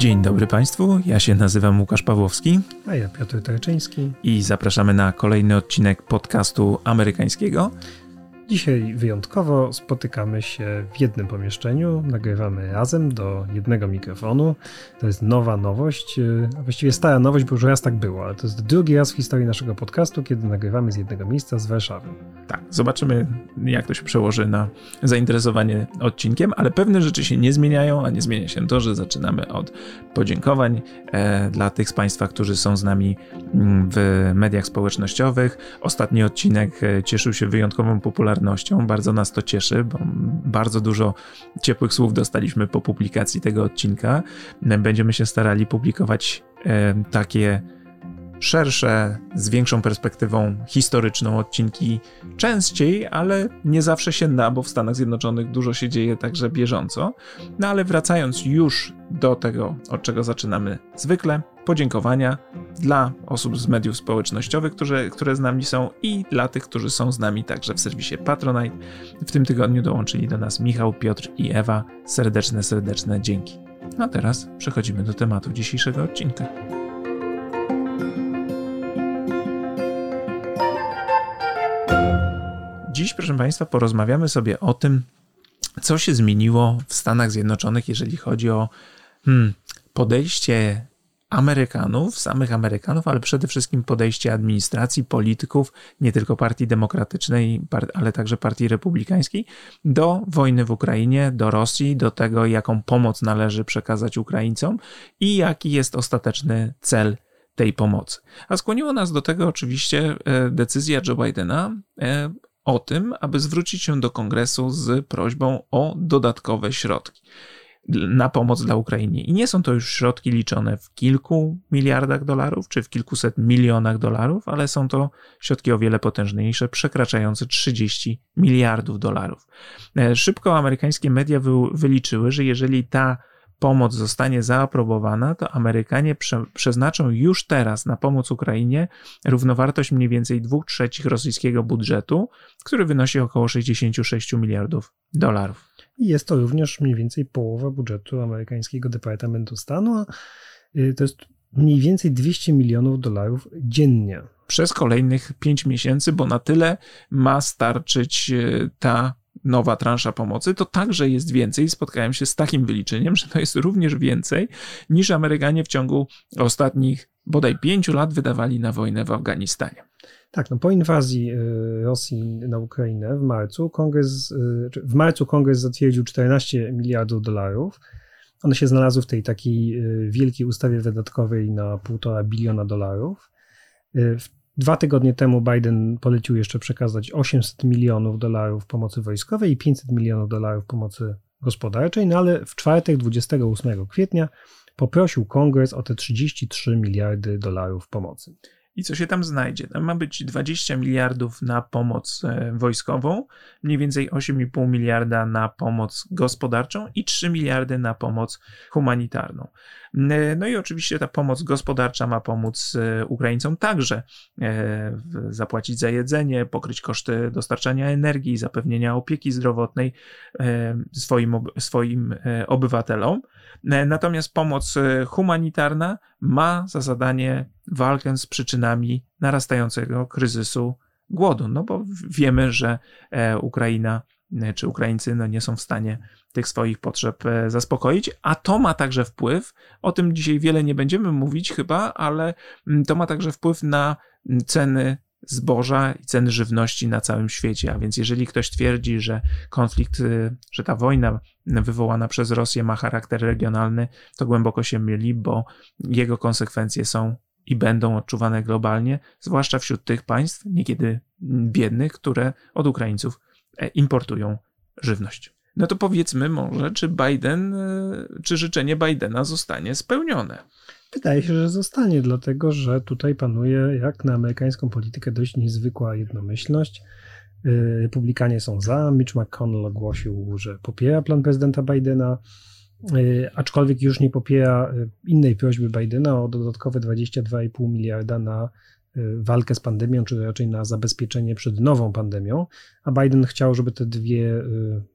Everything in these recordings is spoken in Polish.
Dzień dobry Państwu, ja się nazywam Łukasz Pawłowski. A ja Piotr Tarczyński. I zapraszamy na kolejny odcinek podcastu amerykańskiego. Dzisiaj wyjątkowo spotykamy się w jednym pomieszczeniu, nagrywamy razem do jednego mikrofonu. To jest nowa nowość, y, a właściwie stara nowość, bo już raz tak było, ale to jest drugi raz w historii naszego podcastu, kiedy nagrywamy z jednego miejsca z Warszawy. Tak, zobaczymy jak to się przełoży na zainteresowanie odcinkiem, ale pewne rzeczy się nie zmieniają, a nie zmienia się to, że zaczynamy od podziękowań e, dla tych z Państwa, którzy są z nami mm, w mediach społecznościowych. Ostatni odcinek e, cieszył się wyjątkową popularnością popularnością. Bardzo nas to cieszy, bo bardzo dużo ciepłych słów dostaliśmy po publikacji tego odcinka. Będziemy się starali publikować e, takie szersze, z większą perspektywą historyczną odcinki częściej, ale nie zawsze się da, bo w Stanach Zjednoczonych dużo się dzieje także bieżąco. No ale wracając już do tego, od czego zaczynamy zwykle, podziękowania dla osób z mediów społecznościowych, które, które z nami są i dla tych, którzy są z nami także w serwisie Patronite. W tym tygodniu dołączyli do nas Michał, Piotr i Ewa. Serdeczne, serdeczne dzięki. A teraz przechodzimy do tematu dzisiejszego odcinka. Dziś, proszę Państwa, porozmawiamy sobie o tym, co się zmieniło w Stanach Zjednoczonych, jeżeli chodzi o hmm, podejście Amerykanów, samych Amerykanów, ale przede wszystkim podejście administracji, polityków, nie tylko Partii Demokratycznej, ale także Partii Republikańskiej, do wojny w Ukrainie, do Rosji, do tego, jaką pomoc należy przekazać Ukraińcom i jaki jest ostateczny cel tej pomocy. A skłoniło nas do tego oczywiście e, decyzja Joe Bidena e, o tym, aby zwrócić się do kongresu z prośbą o dodatkowe środki na pomoc dla Ukrainie. I nie są to już środki liczone w kilku miliardach dolarów czy w kilkuset milionach dolarów, ale są to środki o wiele potężniejsze, przekraczające 30 miliardów dolarów. E, szybko amerykańskie media wyliczyły, że jeżeli ta pomoc zostanie zaaprobowana, to Amerykanie prze, przeznaczą już teraz na pomoc Ukrainie równowartość mniej więcej 2 trzecich rosyjskiego budżetu, który wynosi około 66 miliardów dolarów. I jest to również mniej więcej połowa budżetu amerykańskiego Departamentu Stanu, a y, to jest mniej więcej 200 milionów dolarów dziennie. Przez kolejnych 5 miesięcy, bo na tyle ma starczyć y, ta nowa transza pomocy, to także jest więcej. Spotkałem się z takim wyliczeniem, że to jest również więcej niż Amerykanie w ciągu ostatnich bodaj pięciu lat wydawali na wojnę w Afganistanie. Tak, no po inwazji y, Rosji na Ukrainę w marcu kongres, y, w marcu kongres zatwierdził 14 miliardów dolarów. One się znalazły w tej takiej y, wielkiej ustawie wydatkowej na 1,5 biliona dolarów. Dwa tygodnie temu Biden polecił jeszcze przekazać 800 milionów dolarów pomocy wojskowej i 500 milionów dolarów pomocy gospodarczej, no ale w czwartek 28 kwietnia poprosił kongres o te 33 miliardy dolarów pomocy i co się tam znajdzie. Tam ma być 20 miliardów na pomoc e, wojskową, mniej więcej 8,5 miliarda na pomoc gospodarczą i 3 miliardy na pomoc humanitarną. E, no i oczywiście ta pomoc gospodarcza ma pomóc e, Ukraińcom także zapłacić za jedzenie, pokryć koszty dostarczania energii, zapewnienia opieki zdrowotnej swoim, swoim obywatelom. Natomiast pomoc humanitarna ma za zadanie walkę z przyczynami narastającego kryzysu głodu. No bo wiemy, że e, Ukraina e, czy Ukraińcy no nie są w stanie tych swoich potrzeb e, zaspokoić, a to ma także wpływ, o tym dzisiaj wiele nie będziemy mówić chyba, ale mm, to ma także wpływ na mm, ceny zboża i ceny żywności na całym świecie. A więc jeżeli ktoś twierdzi, że konflikt, że ta wojna wywołana przez Rosję ma charakter regionalny, to głęboko się myli, bo jego konsekwencje są i będą odczuwane globalnie, zwłaszcza wśród tych państw, niekiedy biednych, które od Ukraińców e, importują żywność. No to powiedzmy może, czy Biden, e, czy życzenie Bidena zostanie spełnione. Wydaje się, że zostanie, dlatego że tutaj panuje, jak na amerykańską politykę, dość niezwykła jednomyślność. E, Republikanie są za. Mitch McConnell ogłosił, że popiera plan prezydenta Bidena. Y, aczkolwiek już nie popiera innej prośby Bidena o dodatkowe 22,5 miliarda na walkę z pandemią, czy raczej na zabezpieczenie przed nową pandemią, a Biden chciał, żeby te dwie,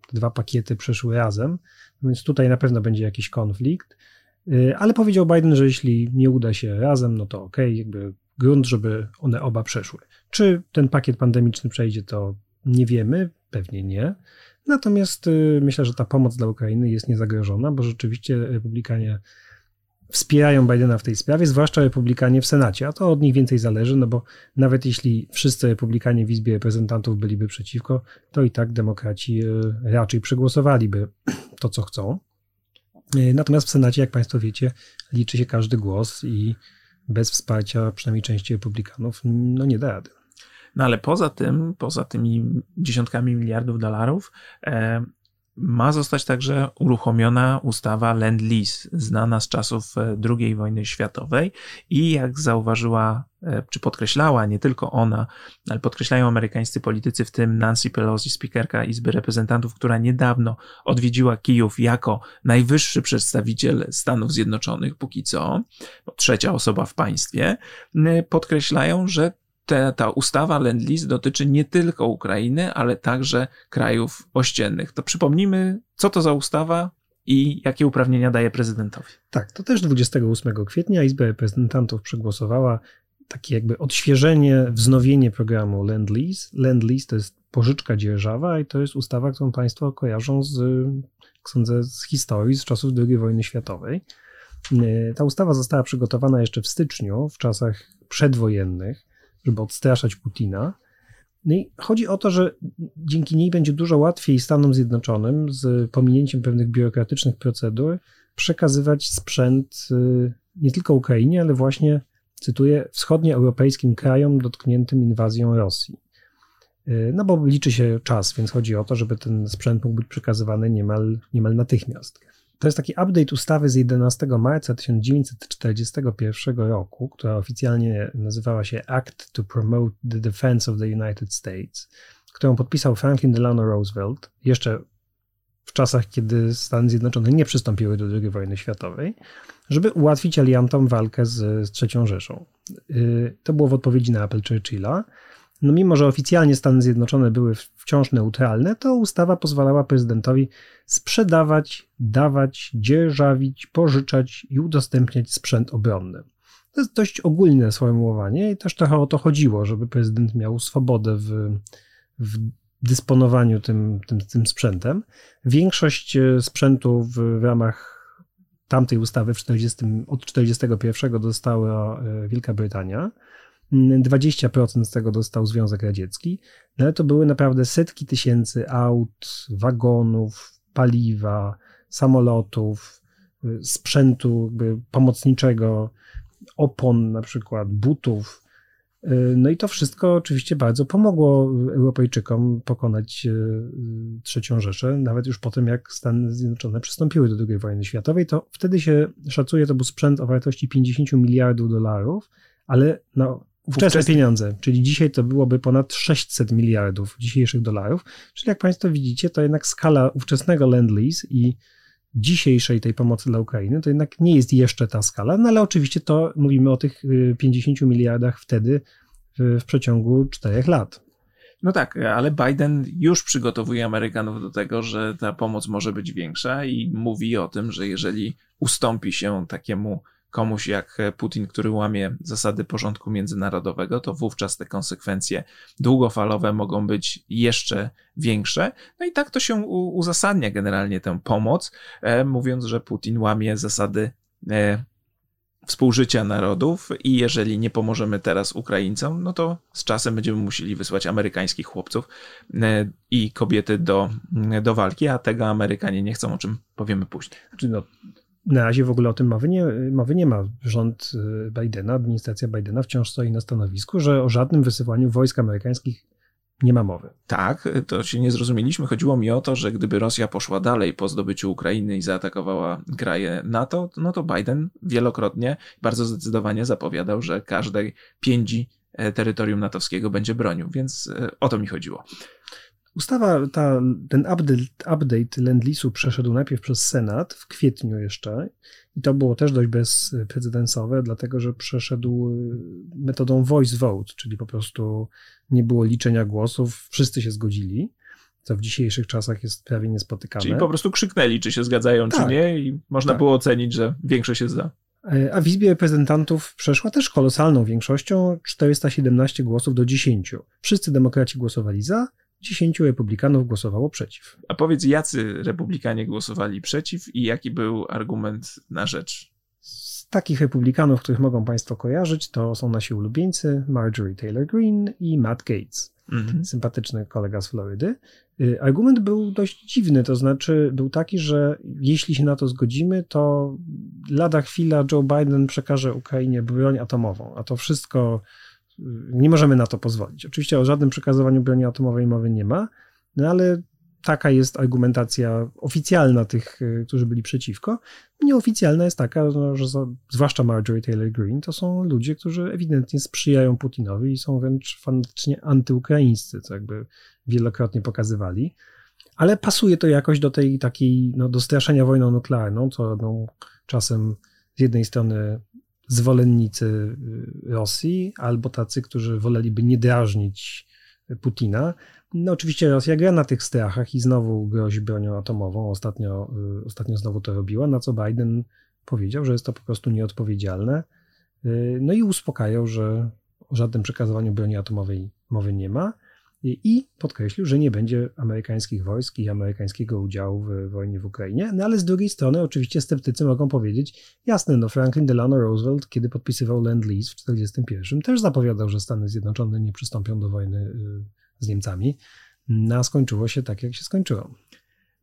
te dwa pakiety przeszły razem, więc tutaj na pewno będzie jakiś konflikt. Y, ale powiedział Biden, że jeśli nie uda się razem, no to okay, jakby grunt, żeby one oba przeszły. Czy ten pakiet pandemiczny przejdzie, to nie wiemy, pewnie nie. Natomiast y, myślę, że ta pomoc dla Ukrainy jest niezagrożona, bo rzeczywiście republikanie wspierają Bidena w tej sprawie, zwłaszcza republikanie w Senacie, a to od nich więcej zależy, no bo nawet jeśli wszyscy republikanie w Izbie Reprezentantów byliby przeciwko, to i tak demokraci y, raczej przegłosowaliby to, co chcą. Y, natomiast w Senacie, jak Państwo wiecie, liczy się każdy głos i bez wsparcia przynajmniej części republikanów no nie da rady. No ale poza tym, poza tymi dziesiątkami miliardów dolarów, e, ma zostać także uruchomiona ustawa Land-Lease, znana z czasów e, II wojny światowej i jak zauważyła, e, czy podkreślała nie tylko ona, ale podkreślają amerykańscy politycy, w tym Nancy Pelosi, speakerka Izby Reprezentantów, która niedawno odwiedziła Kijów jako najwyższy przedstawiciel Stanów Zjednoczonych, póki co, trzecia osoba w państwie, podkreślają, że te, ta ustawa Lend-Lease dotyczy nie tylko Ukrainy, ale także krajów ościennych. To przypomnijmy, co to za ustawa i jakie uprawnienia daje prezydentowi. Tak, to też 28 kwietnia Izba Reprezentantów przegłosowała takie jakby odświeżenie, wznowienie programu Lend-Lease. Lend-Lease to jest pożyczka dzierżawa i to jest ustawa, którą Państwo kojarzą z, sądzę, z historii, z czasów II wojny światowej. Ta ustawa została przygotowana jeszcze w styczniu, w czasach przedwojennych żeby odstraszać Putina. No i chodzi o to, że dzięki niej będzie dużo łatwiej Stanom Zjednoczonym z pominięciem pewnych biurokratycznych procedur przekazywać sprzęt y, nie tylko Ukrainie, ale właśnie, cytuję, wschodnioeuropejskim krajom dotkniętym inwazją Rosji. Y, no bo liczy się czas, więc chodzi o to, żeby ten sprzęt mógł być przekazywany niemal, niemal natychmiast. To jest taki update ustawy z 11 marca 1941 roku, która oficjalnie nazywała się Act to Promote the Defense of the United States, którą podpisał Franklin Delano Roosevelt jeszcze w czasach, kiedy Stany Zjednoczone nie przystąpiły do II wojny światowej, żeby ułatwić aliantom walkę z, z III Rzeszą. Y, to było w odpowiedzi na apel Churchilla. No mimo, że oficjalnie Stany Zjednoczone były wciąż neutralne, to ustawa pozwalała prezydentowi sprzedawać, dawać, dzierżawić, pożyczać i udostępniać sprzęt obronny. To jest dość ogólne sformułowanie i też trochę o to chodziło, żeby prezydent miał swobodę w, w dysponowaniu tym, tym, tym sprzętem. Większość e, sprzętu w, w ramach tamtej ustawy w 40, od 1941 dostała e, Wielka Brytania. 20% z tego dostał Związek Radziecki, no ale to były naprawdę setki tysięcy aut, wagonów, paliwa, samolotów, y, sprzętu pomocniczego, opon na przykład, butów. Y, no i to wszystko oczywiście bardzo pomogło Europejczykom pokonać y, trzecią Rzeszę, nawet już po tym, jak Stany Zjednoczone przystąpiły do II wojny światowej, to wtedy się szacuje, to był sprzęt o wartości 50 miliardów dolarów, ale no, Ówczesne pieniądze, czyli dzisiaj to byłoby ponad 600 miliardów dzisiejszych dolarów. Czyli jak Państwo widzicie, to jednak skala ówczesnego Lend-Lease i dzisiejszej tej pomocy dla Ukrainy to jednak nie jest jeszcze ta skala, no ale oczywiście to mówimy o tych 50 y, miliardach wtedy w, w przeciągu 4 lat. No tak, ale Biden już przygotowuje Amerykanów do tego, że ta pomoc może być większa i mówi o tym, że jeżeli ustąpi się takiemu komuś jak Putin, który łamie zasady porządku międzynarodowego, to wówczas te konsekwencje długofalowe mogą być jeszcze większe. No i tak to się uzasadnia generalnie tę pomoc, e, mówiąc, że Putin łamie zasady e, współżycia narodów i jeżeli nie pomożemy teraz Ukraińcom, no to z czasem będziemy musieli wysłać amerykańskich chłopców e, i kobiety do, do walki, a tego Amerykanie nie chcą, o czym powiemy później. Znaczy no, na razie w ogóle o tym mowy nie, mowy nie ma. Rząd y, Bidena, administracja Bidena wciąż stoi na stanowisku, że o żadnym wysyłaniu wojsk amerykańskich nie ma mowy. Tak, to się nie zrozumieliśmy. Chodziło mi o to, że gdyby Rosja poszła dalej po zdobyciu Ukrainy i zaatakowała kraje NATO, no to Biden wielokrotnie, bardzo zdecydowanie zapowiadał, że każdej piędzi e, terytorium natowskiego będzie bronił, więc e, o to mi chodziło. Ustawa, ta, ten update, update Lend-Lease'u przeszedł najpierw przez Senat w kwietniu jeszcze i to było też dość bezprecedensowe, dlatego że przeszedł y, metodą voice vote, czyli po prostu nie było liczenia głosów, wszyscy się zgodzili. co w dzisiejszych czasach jest prawie niespotykane. Czyli po prostu krzyknęli, czy się zgadzają, tak. czy nie i można tak. było ocenić, że większość jest za. E, a w Izbie Reprezentantów przeszła też kolosalną większością 417 głosów do 10. Wszyscy demokraci głosowali za, 10 republikanów głosowało przeciw. A powiedz, jacy republikanie głosowali przeciw i jaki był argument na rzecz? Z takich republikanów, których mogą Państwo kojarzyć, to są nasi ulubieńcy Marjorie Taylor Greene i Matt Gates. Mhm. Sympatyczny kolega z Florydy. Y, argument był dość dziwny, to znaczy był taki, że jeśli się na to zgodzimy, to lada chwila Joe Biden przekaże Ukrainie broń atomową, a to wszystko nie możemy na to pozwolić. Oczywiście o żadnym przekazywaniu broni atomowej mowy nie ma, no ale taka jest argumentacja oficjalna tych, y, którzy byli przeciwko. Nieoficjalna jest taka, no, że zwłaszcza Marjorie Taylor Greene to są ludzie, którzy ewidentnie sprzyjają Putinowi i są wręcz fanatycznie antyukraińscy, co jakby wielokrotnie pokazywali. Ale pasuje to jakoś do tej takiej, no, do straszenia wojną nuklearną, co robią czasem z jednej strony zwolennicy y, Rosji, albo tacy, którzy woleliby nie drażnić Putina. No oczywiście Rosja gra na tych strachach i znowu grozi bronią atomową. Ostatnio, y, ostatnio znowu to robiła, na co Biden powiedział, że jest to po prostu nieodpowiedzialne. Y, no i uspokajał, że o żadnym przekazywaniu broni atomowej mowy nie ma i podkreślił, że nie będzie amerykańskich wojsk i amerykańskiego udziału w wojnie w Ukrainie. No ale z drugiej strony oczywiście sceptycy mogą powiedzieć, jasne, no Franklin Delano Roosevelt, kiedy podpisywał Land-Lease w 1941, też zapowiadał, że Stany Zjednoczone nie przystąpią do wojny y, z Niemcami, no a skończyło się tak, jak się skończyło.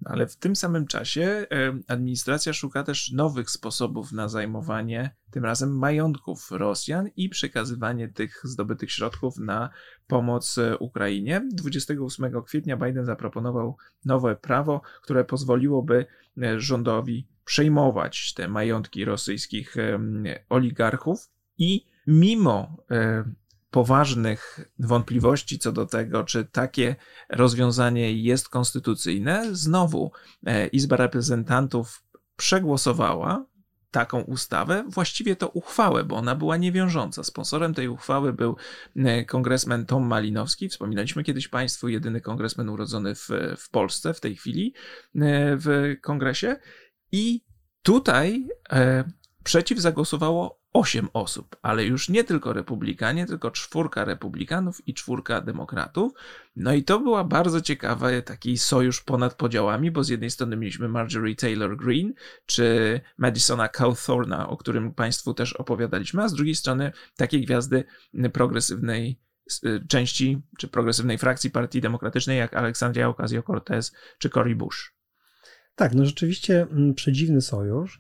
Ale w tym samym czasie administracja szuka też nowych sposobów na zajmowanie tym razem majątków Rosjan i przekazywanie tych zdobytych środków na pomoc e, Ukrainie. 28 kwietnia Biden zaproponował nowe prawo, które pozwoliłoby e, rządowi przejmować te majątki rosyjskich oligarchów i mimo e, poważnych wątpliwości co do tego, czy takie rozwiązanie jest konstytucyjne, znowu e, Izba Reprezentantów przegłosowała taką ustawę, właściwie to uchwałę, bo ona była niewiążąca. Sponsorem tej uchwały był e, kongresmen Tom Malinowski. Wspominaliśmy kiedyś Państwu, jedyny kongresmen urodzony w, w Polsce w tej chwili e, w kongresie. I tutaj przeciw zagłosowało 8 osób, ale już nie tylko republikanie, tylko czwórka republikanów i czwórka demokratów. No i to była bardzo ciekawa taki sojusz ponad podziałami, bo z jednej strony mieliśmy Marjorie Taylor Greene czy Madisona Cawthorna, o którym Państwu też opowiadaliśmy, a z drugiej strony takie gwiazdy progresywnej y, części czy progresywnej frakcji Partii Demokratycznej jak Aleksandria Ocasio-Cortez czy Cory Bush. Tak, no rzeczywiście mm, przedziwny sojusz.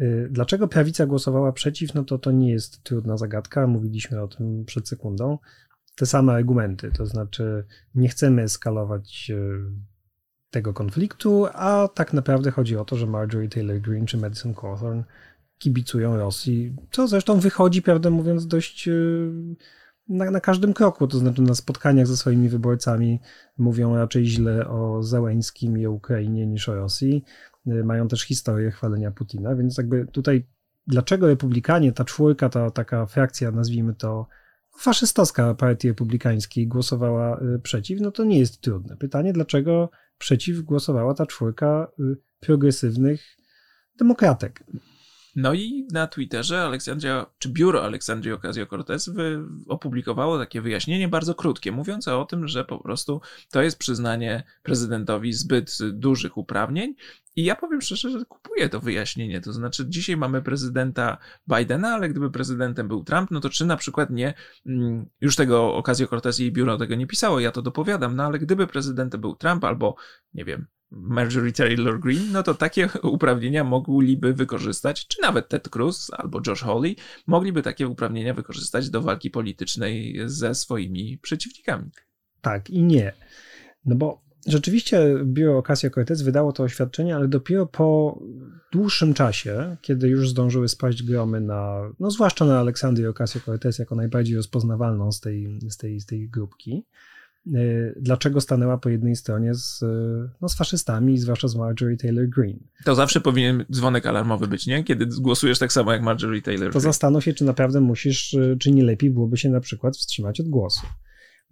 Y, dlaczego prawica głosowała przeciw? No to to nie jest trudna zagadka, mówiliśmy o tym przed sekundą. Te same argumenty, to znaczy nie chcemy eskalować y, tego konfliktu, a tak naprawdę chodzi o to, że Marjorie Taylor Greene czy Madison Cawthorn kibicują Rosji, co zresztą wychodzi, prawdę mówiąc, dość y, na, na, każdym kroku, to znaczy na spotkaniach ze swoimi wyborcami mówią raczej źle o Załęskim i o Ukrainie niż o Rosji. Y, mają też historię chwalenia Putina, więc jakby tutaj dlaczego republikanie, ta czwórka, ta taka frakcja, nazwijmy to faszystowska partii republikańskiej głosowała y, przeciw, no to nie jest trudne. Pytanie, dlaczego przeciw głosowała ta czwórka y, progresywnych demokratek. No i na Twitterze Aleksandria, czy biuro Aleksandrii Ocasio-Cortez opublikowało takie wyjaśnienie bardzo krótkie, mówiące o tym, że po prostu to jest przyznanie prezydentowi zbyt dużych uprawnień. I ja powiem szczerze, że kupuję to wyjaśnienie. To znaczy, dzisiaj mamy prezydenta Bidena, ale gdyby prezydentem był Trump, no to czy na przykład nie, mm, już tego Ocasio-Cortez i biuro tego nie pisało, ja to dopowiadam, no ale gdyby prezydentem był Trump albo, nie wiem, Marjorie Taylor Greene, no to takie uprawnienia mogliby wykorzystać, czy nawet Ted Cruz albo Josh Hawley mogliby takie uprawnienia wykorzystać do walki politycznej ze swoimi przeciwnikami. Tak i nie. No bo rzeczywiście biuro Ocasio-Cortez wydało to oświadczenie, ale dopiero po dłuższym czasie, kiedy już zdążyły spaść gromy na, no zwłaszcza na Aleksandrię Ocasio-Cortez jako najbardziej rozpoznawalną z tej, z tej, z tej grupki, dlaczego stanęła po jednej stronie z, y, no, z faszystami, zwłaszcza z Marjorie Taylor Greene. To zawsze powinien dzwonek alarmowy być, nie? Kiedy głosujesz tak samo jak Marjorie Taylor To zastanów się, czy naprawdę musisz, y, czy nie lepiej byłoby się na przykład wstrzymać od głosu.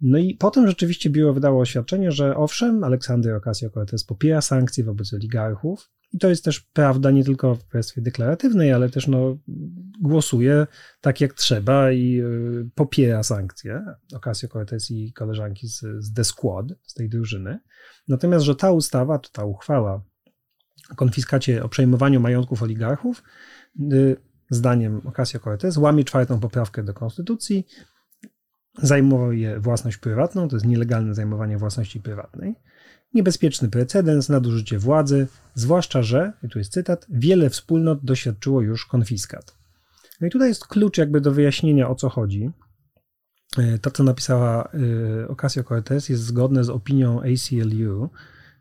No i potem rzeczywiście biuro wydało oświadczenie, że owszem, Aleksander Ocasio-Cortez popiera sankcje wobec oligarchów i to jest też prawda nie tylko w kwestii deklaratywnej, ale też no, głosuje tak jak trzeba i y, popiera sankcje Ocasio-Cortez i koleżanki z, z The Squad, z tej drużyny. Natomiast, że ta ustawa, to ta uchwała o konfiskacie, o przejmowaniu majątków oligarchów, y, zdaniem Ocasio-Cortez łamie czwartą poprawkę do konstytucji, zajmuje własność prywatną, to jest nielegalne zajmowanie własności prywatnej, niebezpieczny precedens, nadużycie władzy, zwłaszcza, że, i tu jest cytat, wiele wspólnot doświadczyło już konfiskat. No i tutaj jest klucz jakby do wyjaśnienia, o co chodzi. E, to, co napisała e, Ocasio-Cortez, jest zgodne z opinią ACLU,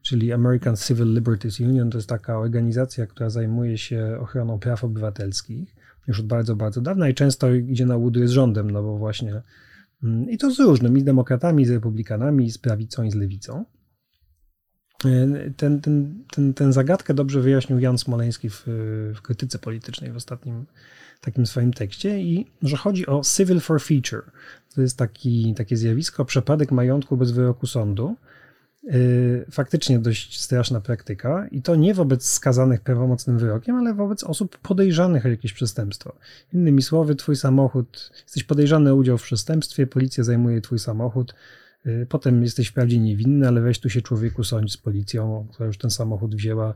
czyli American Civil Liberties Union. To jest taka organizacja, która zajmuje się ochroną praw obywatelskich już od bardzo, bardzo dawna i często idzie na łudy z rządem, no bo właśnie mm, i to z różnymi, z demokratami, z republikanami, z prawicą i z lewicą. E, ten, ten, ten, ten zagadkę dobrze wyjaśnił Jan Smoleński w, w krytyce politycznej w ostatnim takim swoim tekście i że chodzi o civil forfeiture. To jest taki, takie zjawisko, przepadek majątku bez wyroku sądu, Y, faktycznie dość straszna praktyka i to nie wobec skazanych prawomocnym wyrokiem, ale wobec osób podejrzanych o jakieś przestępstwo. Innymi słowy, twój samochód, jesteś podejrzany o udział w przestępstwie, policja zajmuje twój samochód, potem jesteś wprawdzie niewinny, ale weź tu się człowieku sądź z policją, która już ten samochód wzięła,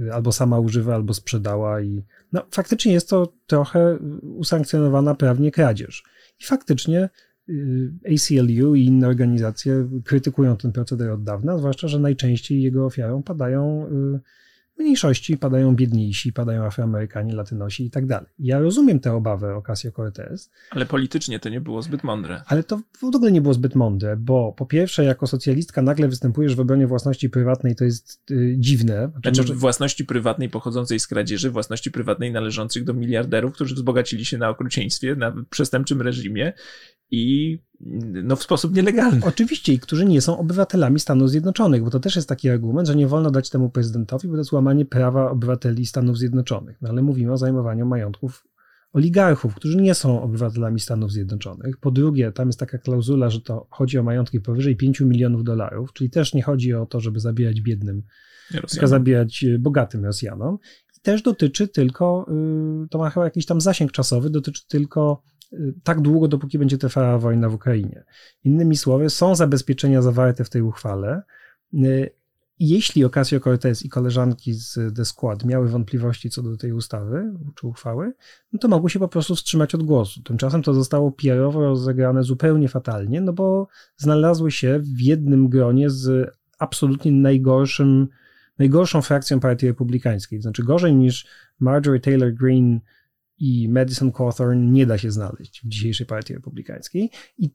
y, albo sama używa, albo sprzedała i no faktycznie jest to trochę usankcjonowana prawnie kradzież. I faktycznie Y, ACLU i inne organizacje krytykują ten proceder od dawna, zwłaszcza, że najczęściej jego ofiarą padają y, mniejszości, padają biedniejsi, padają Afroamerykanie, Latynosi i tak dalej. Ja rozumiem tę obawę Ocasio-Cortez. Ale politycznie to nie było zbyt mądre. Ale to w ogóle nie było zbyt mądre, bo po pierwsze, jako socjalistka nagle występujesz w obronie własności prywatnej, to jest y, dziwne. Znaczy, może... własności prywatnej pochodzącej z kradzieży, własności prywatnej należących do miliarderów, którzy wzbogacili się na okrucieństwie, na przestępczym reżimie i no, w sposób nielegalny. Oczywiście, i którzy nie są obywatelami Stanów Zjednoczonych, bo to też jest taki argument, że nie wolno dać temu prezydentowi, bo to jest łamanie prawa obywateli Stanów Zjednoczonych. No ale mówimy o zajmowaniu majątków oligarchów, którzy nie są obywatelami Stanów Zjednoczonych. Po drugie, tam jest taka klauzula, że to chodzi o majątki powyżej 5 milionów dolarów, czyli też nie chodzi o to, żeby zabijać biednym, Rosjanom. tylko zabijać e, bogatym Rosjanom. I też dotyczy tylko, y, to ma chyba jakiś tam zasięg czasowy, dotyczy tylko tak długo, dopóki będzie trwała wojna w Ukrainie. Innymi słowy, są zabezpieczenia zawarte w tej uchwale. Jeśli Ocasio-Cortez i koleżanki z The Squad miały wątpliwości co do tej ustawy czy uchwały, no to mogły się po prostu wstrzymać od głosu. Tymczasem to zostało PR-owo rozegrane zupełnie fatalnie, no bo znalazły się w jednym gronie z absolutnie najgorszym, najgorszą frakcją partii republikańskiej. Znaczy gorzej niż Marjorie Taylor Greene i Madison Cawthorn nie da się znaleźć w dzisiejszej partii republikańskiej. I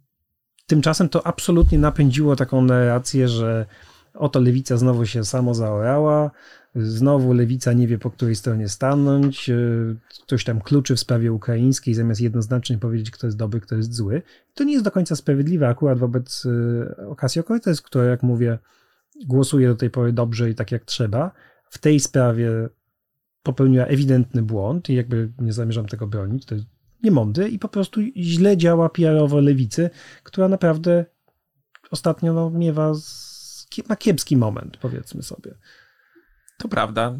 tymczasem to absolutnie napędziło taką narrację, że oto lewica znowu się samo zaorała, znowu lewica nie wie po której stronie stanąć, e, ktoś tam kluczy w sprawie ukraińskiej, zamiast jednoznacznie powiedzieć, kto jest dobry, kto jest zły. To nie jest do końca sprawiedliwe akurat wobec e, Ocasio-Cortez, która, jak mówię, głosuje do tej pory dobrze i tak jak trzeba. W tej sprawie popełniła ewidentny błąd i jakby nie zamierzam tego bronić, to jest niemądry i po prostu źle działa PR-owo lewicy, która naprawdę ostatnio no, miewa ma kiepski moment, powiedzmy sobie. To prawda,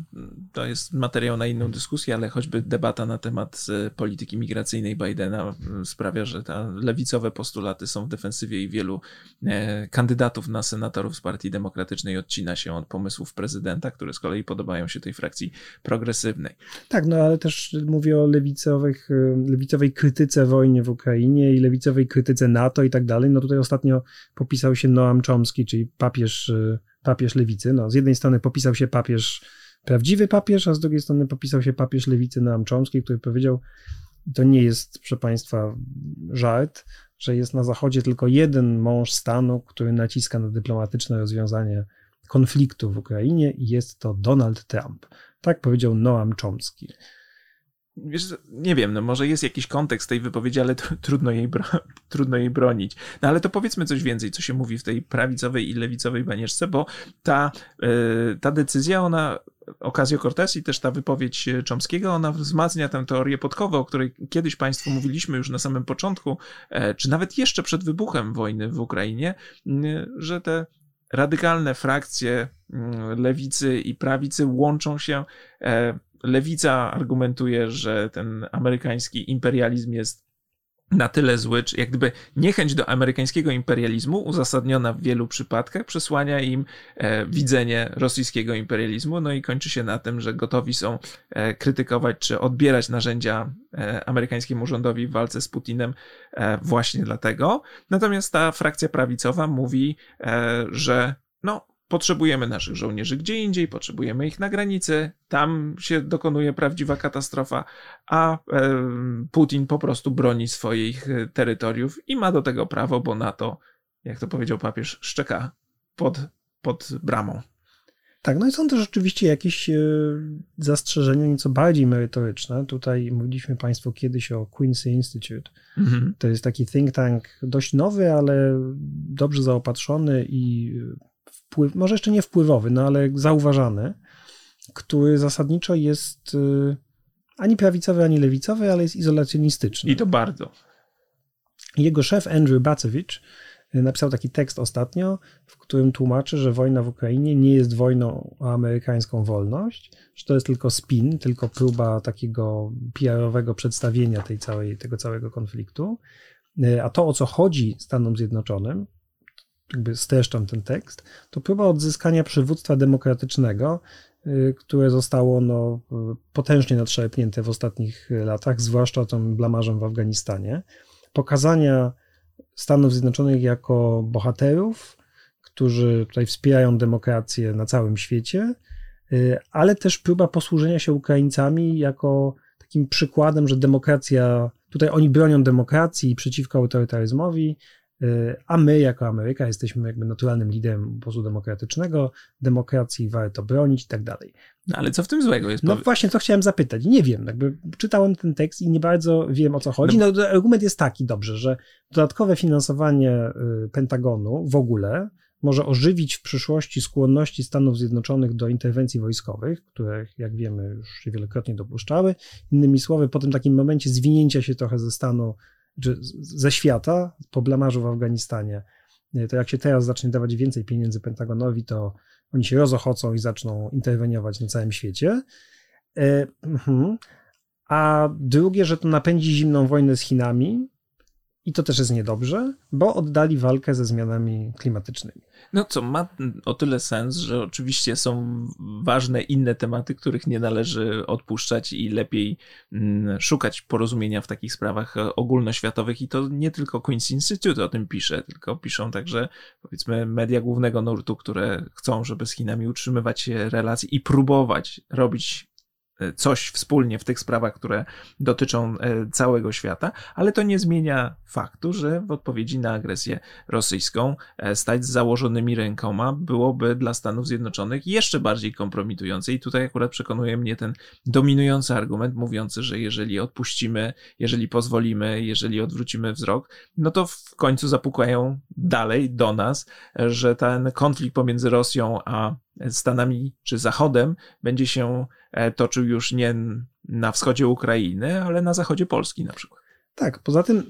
to jest materiał na inną dyskusję, ale choćby debata na temat e, polityki migracyjnej Bidena e, sprawia, że te lewicowe postulaty są w defensywie i wielu e, kandydatów na senatorów z Partii Demokratycznej odcina się od pomysłów prezydenta, które z kolei podobają się tej frakcji progresywnej. Tak, no ale też mówię o lewicowych, lewicowej krytyce wojny w Ukrainie i lewicowej krytyce NATO i tak dalej. No tutaj ostatnio popisał się Noam Chomsky, czyli papież papież lewicy. No, z jednej strony popisał się papież, prawdziwy papież, a z drugiej strony popisał się papież lewicy Noam Chomsky, który powiedział, to nie jest, proszę Państwa, żart, że jest na Zachodzie tylko jeden mąż stanu, który naciska na dyplomatyczne rozwiązanie konfliktu w Ukrainie i jest to Donald Trump. Tak powiedział Noam Chomsky. Wiesz, nie wiem, no może jest jakiś kontekst tej wypowiedzi, ale trudno jej, trudno jej bronić. No ale to powiedzmy coś więcej, co się mówi w tej prawicowej i lewicowej banieczce, bo ta, yy, ta decyzja, ona Ocasio-Cortez i też ta wypowiedź Chomskiego, ona wzmacnia tę teorię podkowę, o której kiedyś Państwu mówiliśmy już na samym początku, e, czy nawet jeszcze przed wybuchem wojny w Ukrainie, że te radykalne frakcje lewicy i prawicy łączą się e, lewica argumentuje, że ten amerykański imperializm jest na tyle zły, czy jak gdyby niechęć do amerykańskiego imperializmu, uzasadniona w wielu przypadkach, przesłania im e, widzenie rosyjskiego imperializmu, no i kończy się na tym, że gotowi są e, krytykować czy odbierać narzędzia e, amerykańskiemu rządowi w walce z Putinem e, właśnie dlatego. Natomiast ta frakcja prawicowa mówi, e, że no, Potrzebujemy naszych żołnierzy gdzie indziej, potrzebujemy ich na granicy, tam się dokonuje prawdziwa katastrofa, a Putin po prostu broni swoich e, terytoriów i ma do tego prawo, bo na to, jak to powiedział papież, szczeka pod, pod bramą. Tak, no i są też rzeczywiście jakieś e, zastrzeżenia nieco bardziej merytoryczne. Tutaj mówiliśmy Państwu kiedyś o Quincy Institute. Mhm. To jest taki think tank dość nowy, ale dobrze zaopatrzony i wpływ, może jeszcze nie wpływowy, no ale zauważany, który zasadniczo jest y, ani prawicowy, ani lewicowy, ale jest izolacjonistyczny. I to bardzo. Jego szef Andrew Bacewicz y, napisał taki tekst ostatnio, w którym tłumaczy, że wojna w Ukrainie nie jest wojną o amerykańską wolność, że to jest tylko spin, tylko próba takiego PR-owego przedstawienia tej całej, tego całego konfliktu. Y, a to, o co chodzi Stanom Zjednoczonym, jakby streszczam ten tekst, to próba odzyskania przywództwa demokratycznego, y, które zostało no, potężnie nadszarpnięte w ostatnich latach, zwłaszcza tym blamarzem w Afganistanie, pokazania Stanów Zjednoczonych jako bohaterów, którzy tutaj wspierają demokrację na całym świecie, y, ale też próba posłużenia się Ukraińcami jako takim przykładem, że demokracja, tutaj oni bronią demokracji przeciwko autorytaryzmowi, Y, a my jako Ameryka jesteśmy jakby naturalnym liderem obozu demokratycznego, demokracji warto bronić i tak dalej. No ale co w tym złego jest? No właśnie, to chciałem zapytać. Nie wiem, jakby czytałem ten tekst i nie bardzo wiem o co chodzi. No, no argument jest taki, dobrze, że dodatkowe finansowanie y, Pentagonu w ogóle może ożywić w przyszłości skłonności Stanów Zjednoczonych do interwencji wojskowych, które, jak wiemy, już się wielokrotnie dopuszczały. Innymi słowy, po tym takim momencie zwinięcia się trochę ze stanu ze świata po blamarzu w Afganistanie, e, to jak się teraz zacznie dawać więcej pieniędzy Pentagonowi, to oni się rozochocą i zaczną interweniować na całym świecie. E, mhm. A drugie, że to napędzi zimną wojnę z Chinami, i to też jest niedobrze, bo oddali walkę ze zmianami klimatycznymi. No co ma o tyle sens, że oczywiście są ważne inne tematy, których nie należy odpuszczać i lepiej mm, szukać porozumienia w takich sprawach ogólnoświatowych i to nie tylko Queen's Institute o tym pisze, tylko piszą także powiedzmy media głównego nurtu, które chcą, żeby z Chinami utrzymywać relacje i próbować robić E, coś wspólnie w tych sprawach, które dotyczą e, całego świata, ale to nie zmienia faktu, że w odpowiedzi na agresję rosyjską e, stać z założonymi rękoma byłoby dla Stanów Zjednoczonych jeszcze bardziej kompromitujące. I tutaj akurat przekonuje mnie ten dominujący argument mówiący, że jeżeli odpuścimy, jeżeli pozwolimy, jeżeli odwrócimy wzrok, no to w końcu zapukają dalej do nas, że ten konflikt pomiędzy Rosją a Stanami czy Zachodem będzie się e, toczył już nie na wschodzie Ukrainy, ale na zachodzie Polski na przykład. Tak, poza tym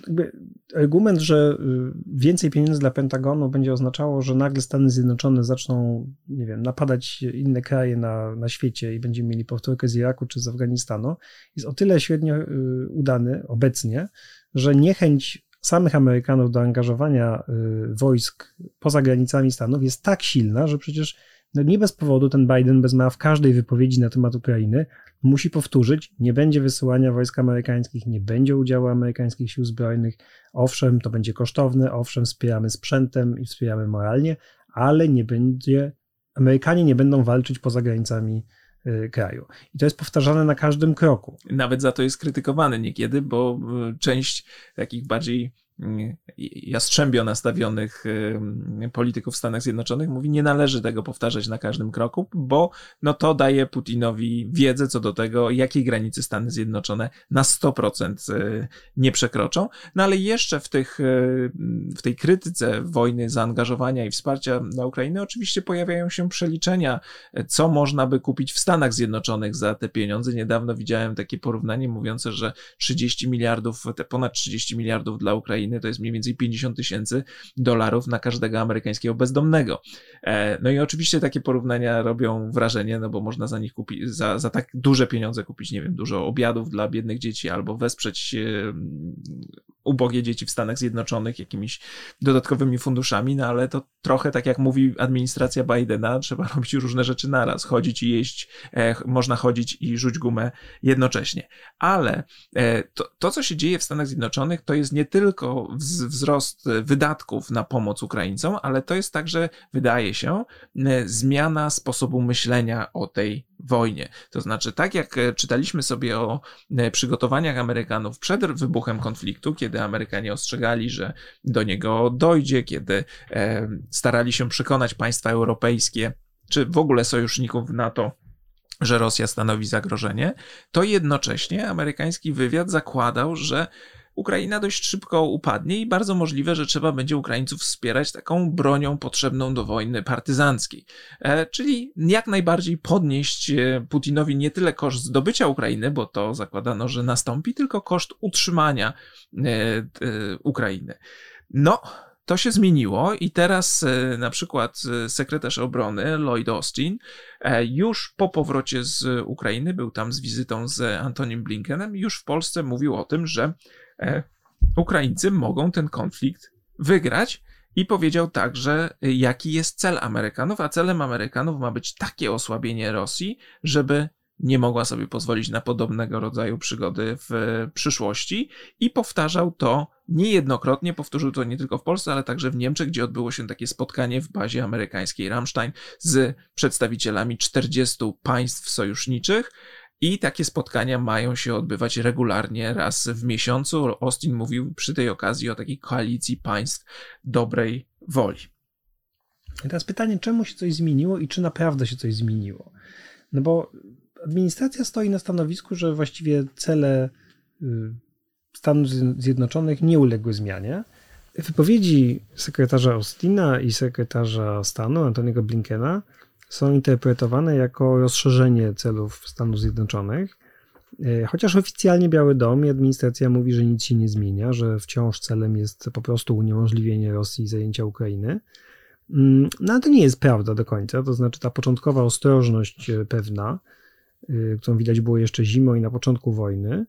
argument, że y, więcej pieniędzy dla Pentagonu będzie oznaczało, że nagle Stany Zjednoczone zaczną, nie wiem, napadać inne kraje na, na świecie i będziemy mieli powtórkę z Iraku czy z Afganistanu, jest o tyle średnio y, udany obecnie, że niechęć samych Amerykanów do angażowania y, wojsk poza granicami Stanów jest tak silna, że przecież no nie bez powodu ten Biden bez ma w każdej wypowiedzi na temat Ukrainy musi powtórzyć, nie będzie wysyłania wojsk amerykańskich, nie będzie udziału amerykańskich sił zbrojnych. Owszem, to będzie kosztowne, owszem, wspieramy sprzętem i wspieramy moralnie, ale nie będzie, Amerykanie nie będą walczyć poza granicami y, kraju. I to jest powtarzane na każdym kroku. Nawet za to jest krytykowany niekiedy, bo y, część takich bardziej jastrzębio nastawionych polityków w Stanach Zjednoczonych mówi, nie należy tego powtarzać na każdym kroku, bo no to daje Putinowi wiedzę co do tego, jakiej granicy Stany Zjednoczone na 100% y, nie przekroczą. No ale jeszcze w, tych, y, w tej krytyce wojny, zaangażowania i wsparcia na Ukrainę oczywiście pojawiają się przeliczenia, co można by kupić w Stanach Zjednoczonych za te pieniądze. Niedawno widziałem takie porównanie mówiące, że 30 miliardów, te ponad 30 miliardów dla Ukrainy to jest mniej więcej 50 tysięcy dolarów na każdego amerykańskiego bezdomnego. E, no i oczywiście takie porównania robią wrażenie, no bo można za nich kupić, za, za tak duże pieniądze kupić, nie wiem, dużo obiadów dla biednych dzieci albo wesprzeć ubogie dzieci w Stanach Zjednoczonych jakimiś dodatkowymi funduszami, no ale to trochę tak jak mówi administracja Bidena, trzeba robić różne rzeczy naraz, chodzić i jeść, e, można chodzić i rzuć gumę jednocześnie. Ale e, to, to, co się dzieje w Stanach Zjednoczonych, to jest nie tylko wzrost wydatków na pomoc Ukraińcom, ale to jest także, wydaje się, e, zmiana sposobu myślenia o tej wojnie. To znaczy, tak jak e, czytaliśmy sobie o e, przygotowaniach Amerykanów przed wybuchem konfliktu, kiedy Amerykanie ostrzegali, że do niego dojdzie, kiedy e, starali się przekonać państwa europejskie, czy w ogóle sojuszników NATO, że Rosja stanowi zagrożenie, to jednocześnie amerykański wywiad zakładał, że Ukraina dość szybko upadnie i bardzo możliwe, że trzeba będzie Ukraińców wspierać taką bronią potrzebną do wojny partyzanckiej. E, czyli jak najbardziej podnieść e, Putinowi nie tyle koszt zdobycia Ukrainy, bo to zakładano, że nastąpi, tylko koszt utrzymania e, Ukrainy. No, to się zmieniło i teraz na przykład sekretarz obrony Lloyd Austin już po powrocie z Ukrainy, był tam z wizytą z Antonim Blinkenem, już w Polsce mówił o tym, że Ukraińcy mogą ten konflikt wygrać. I powiedział także, jaki jest cel Amerykanów, a celem Amerykanów ma być takie osłabienie Rosji, żeby nie mogła sobie pozwolić na podobnego rodzaju przygody w przyszłości. I powtarzał to niejednokrotnie, powtórzył to nie tylko w Polsce, ale także w Niemczech, gdzie odbyło się takie spotkanie w bazie amerykańskiej Ramstein z przedstawicielami 40 państw sojuszniczych. I takie spotkania mają się odbywać regularnie raz w miesiącu. Austin mówił przy tej okazji o takiej koalicji państw dobrej woli. Teraz pytanie, czemu się coś zmieniło i czy naprawdę się coś zmieniło? No bo administracja stoi na stanowisku, że właściwie cele y, Stanów Zjednoczonych nie uległy zmianie. Wypowiedzi sekretarza Austina i sekretarza stanu Antoniego Blinkena są interpretowane jako rozszerzenie celów Stanów Zjednoczonych. E, chociaż oficjalnie Biały Dom i administracja mówi, że nic się nie zmienia, że wciąż celem jest po prostu uniemożliwienie Rosji zajęcia Ukrainy. Mm, no ale to nie jest prawda do końca. To znaczy ta początkowa ostrożność e, pewna, e, którą widać było jeszcze zimą i na początku wojny,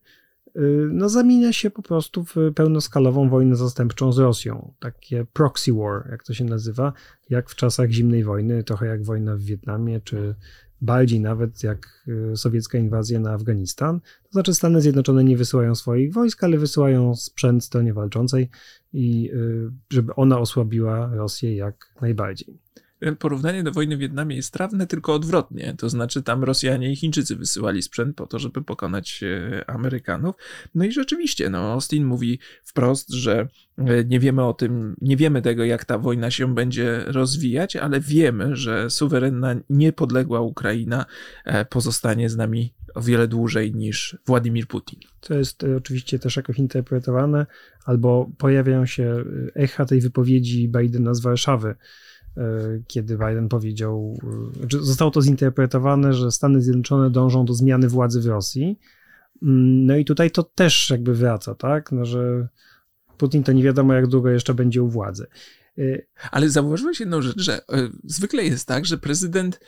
no, zamienia się po prostu w pełnoskalową wojnę zastępczą z Rosją. Takie proxy war, jak to się nazywa, jak w czasach zimnej wojny, trochę jak wojna w Wietnamie, czy bardziej nawet jak y, sowiecka inwazja na Afganistan. To znaczy Stany Zjednoczone nie wysyłają swoich wojsk, ale wysyłają sprzęt stronie walczącej i y, żeby ona osłabiła Rosję jak najbardziej porównanie do wojny w Wietnamie jest trawne, tylko odwrotnie. To znaczy, tam Rosjanie i Chińczycy wysyłali sprzęt po to, żeby pokonać e, Amerykanów. No i rzeczywiście, no, Austin mówi wprost, że e, nie wiemy o tym, nie wiemy tego, jak ta wojna się będzie rozwijać, ale wiemy, że suwerenna, niepodległa Ukraina e, pozostanie z nami o wiele dłużej niż Władimir Putin. To jest oczywiście też jakoś interpretowane, albo pojawiają się echa tej wypowiedzi Bidena z Warszawy, kiedy Biden powiedział, e, zostało to zinterpretowane, że Stany Zjednoczone dążą do zmiany władzy w Rosji. Mm, no i tutaj to też jakby wraca, tak? No, że Putin to nie wiadomo, jak długo jeszcze będzie u władzy. E, Ale zauważyłeś jedną rzecz, że zwykle jest tak, że prezydent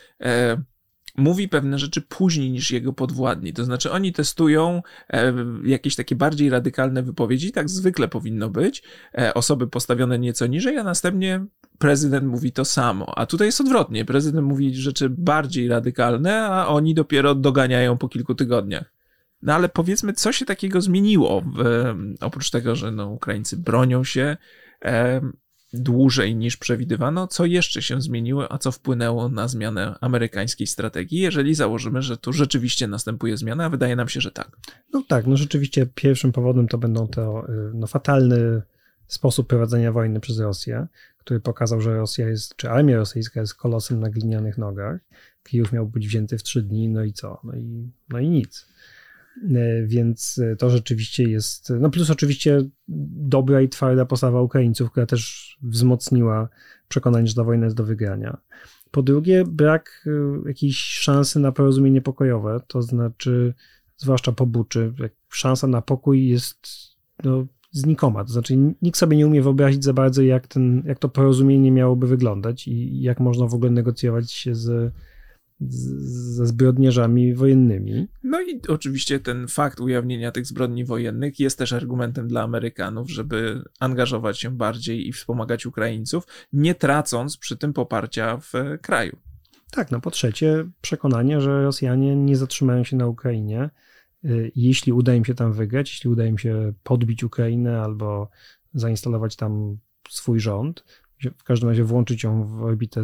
mówi pewne rzeczy później niż jego podwładni. To znaczy, oni testują e, jakieś takie bardziej radykalne wypowiedzi, tak zwykle powinno być. E, osoby postawione nieco niżej, a następnie prezydent mówi to samo. A tutaj jest odwrotnie. Prezydent mówi rzeczy bardziej radykalne, a oni dopiero doganiają po kilku tygodniach. No ale powiedzmy, co się takiego zmieniło? W, oprócz tego, że no, Ukraińcy bronią się, e, dłużej niż przewidywano, co jeszcze się zmieniło, a co wpłynęło na zmianę amerykańskiej strategii, jeżeli założymy, że tu rzeczywiście następuje zmiana, a wydaje nam się, że tak. No tak, no rzeczywiście pierwszym powodem to będą to y, no, fatalne sposób prowadzenia wojny przez Rosję, który pokazał, że Rosja jest, czy armia rosyjska jest kolosem na glinianych nogach. Kijów miał być wzięty w trzy dni, no i co? No i, no i nic. E, więc to rzeczywiście jest, no plus oczywiście dobra i twarda postawa Ukraińców, która też wzmocniła przekonanie, że ta wojna jest do wygrania. Po drugie, brak e, jakiejś szansy na porozumienie pokojowe, to znaczy, zwłaszcza po Buczy, szansa na pokój jest no, znikoma. To znaczy, nikt sobie nie umie wyobrazić za bardzo, jak, ten, jak to porozumienie miałoby wyglądać i jak można w ogóle negocjować się z, ze zbrodniarzami wojennymi. No i oczywiście ten fakt ujawnienia tych zbrodni wojennych jest też argumentem dla Amerykanów, żeby angażować się bardziej i wspomagać Ukraińców, nie tracąc przy tym poparcia w kraju. Tak, no po trzecie przekonanie, że Rosjanie nie zatrzymają się na Ukrainie, jeśli uda im się tam wygrać, jeśli uda im się podbić Ukrainę albo zainstalować tam swój rząd, w każdym razie włączyć ją w orbitę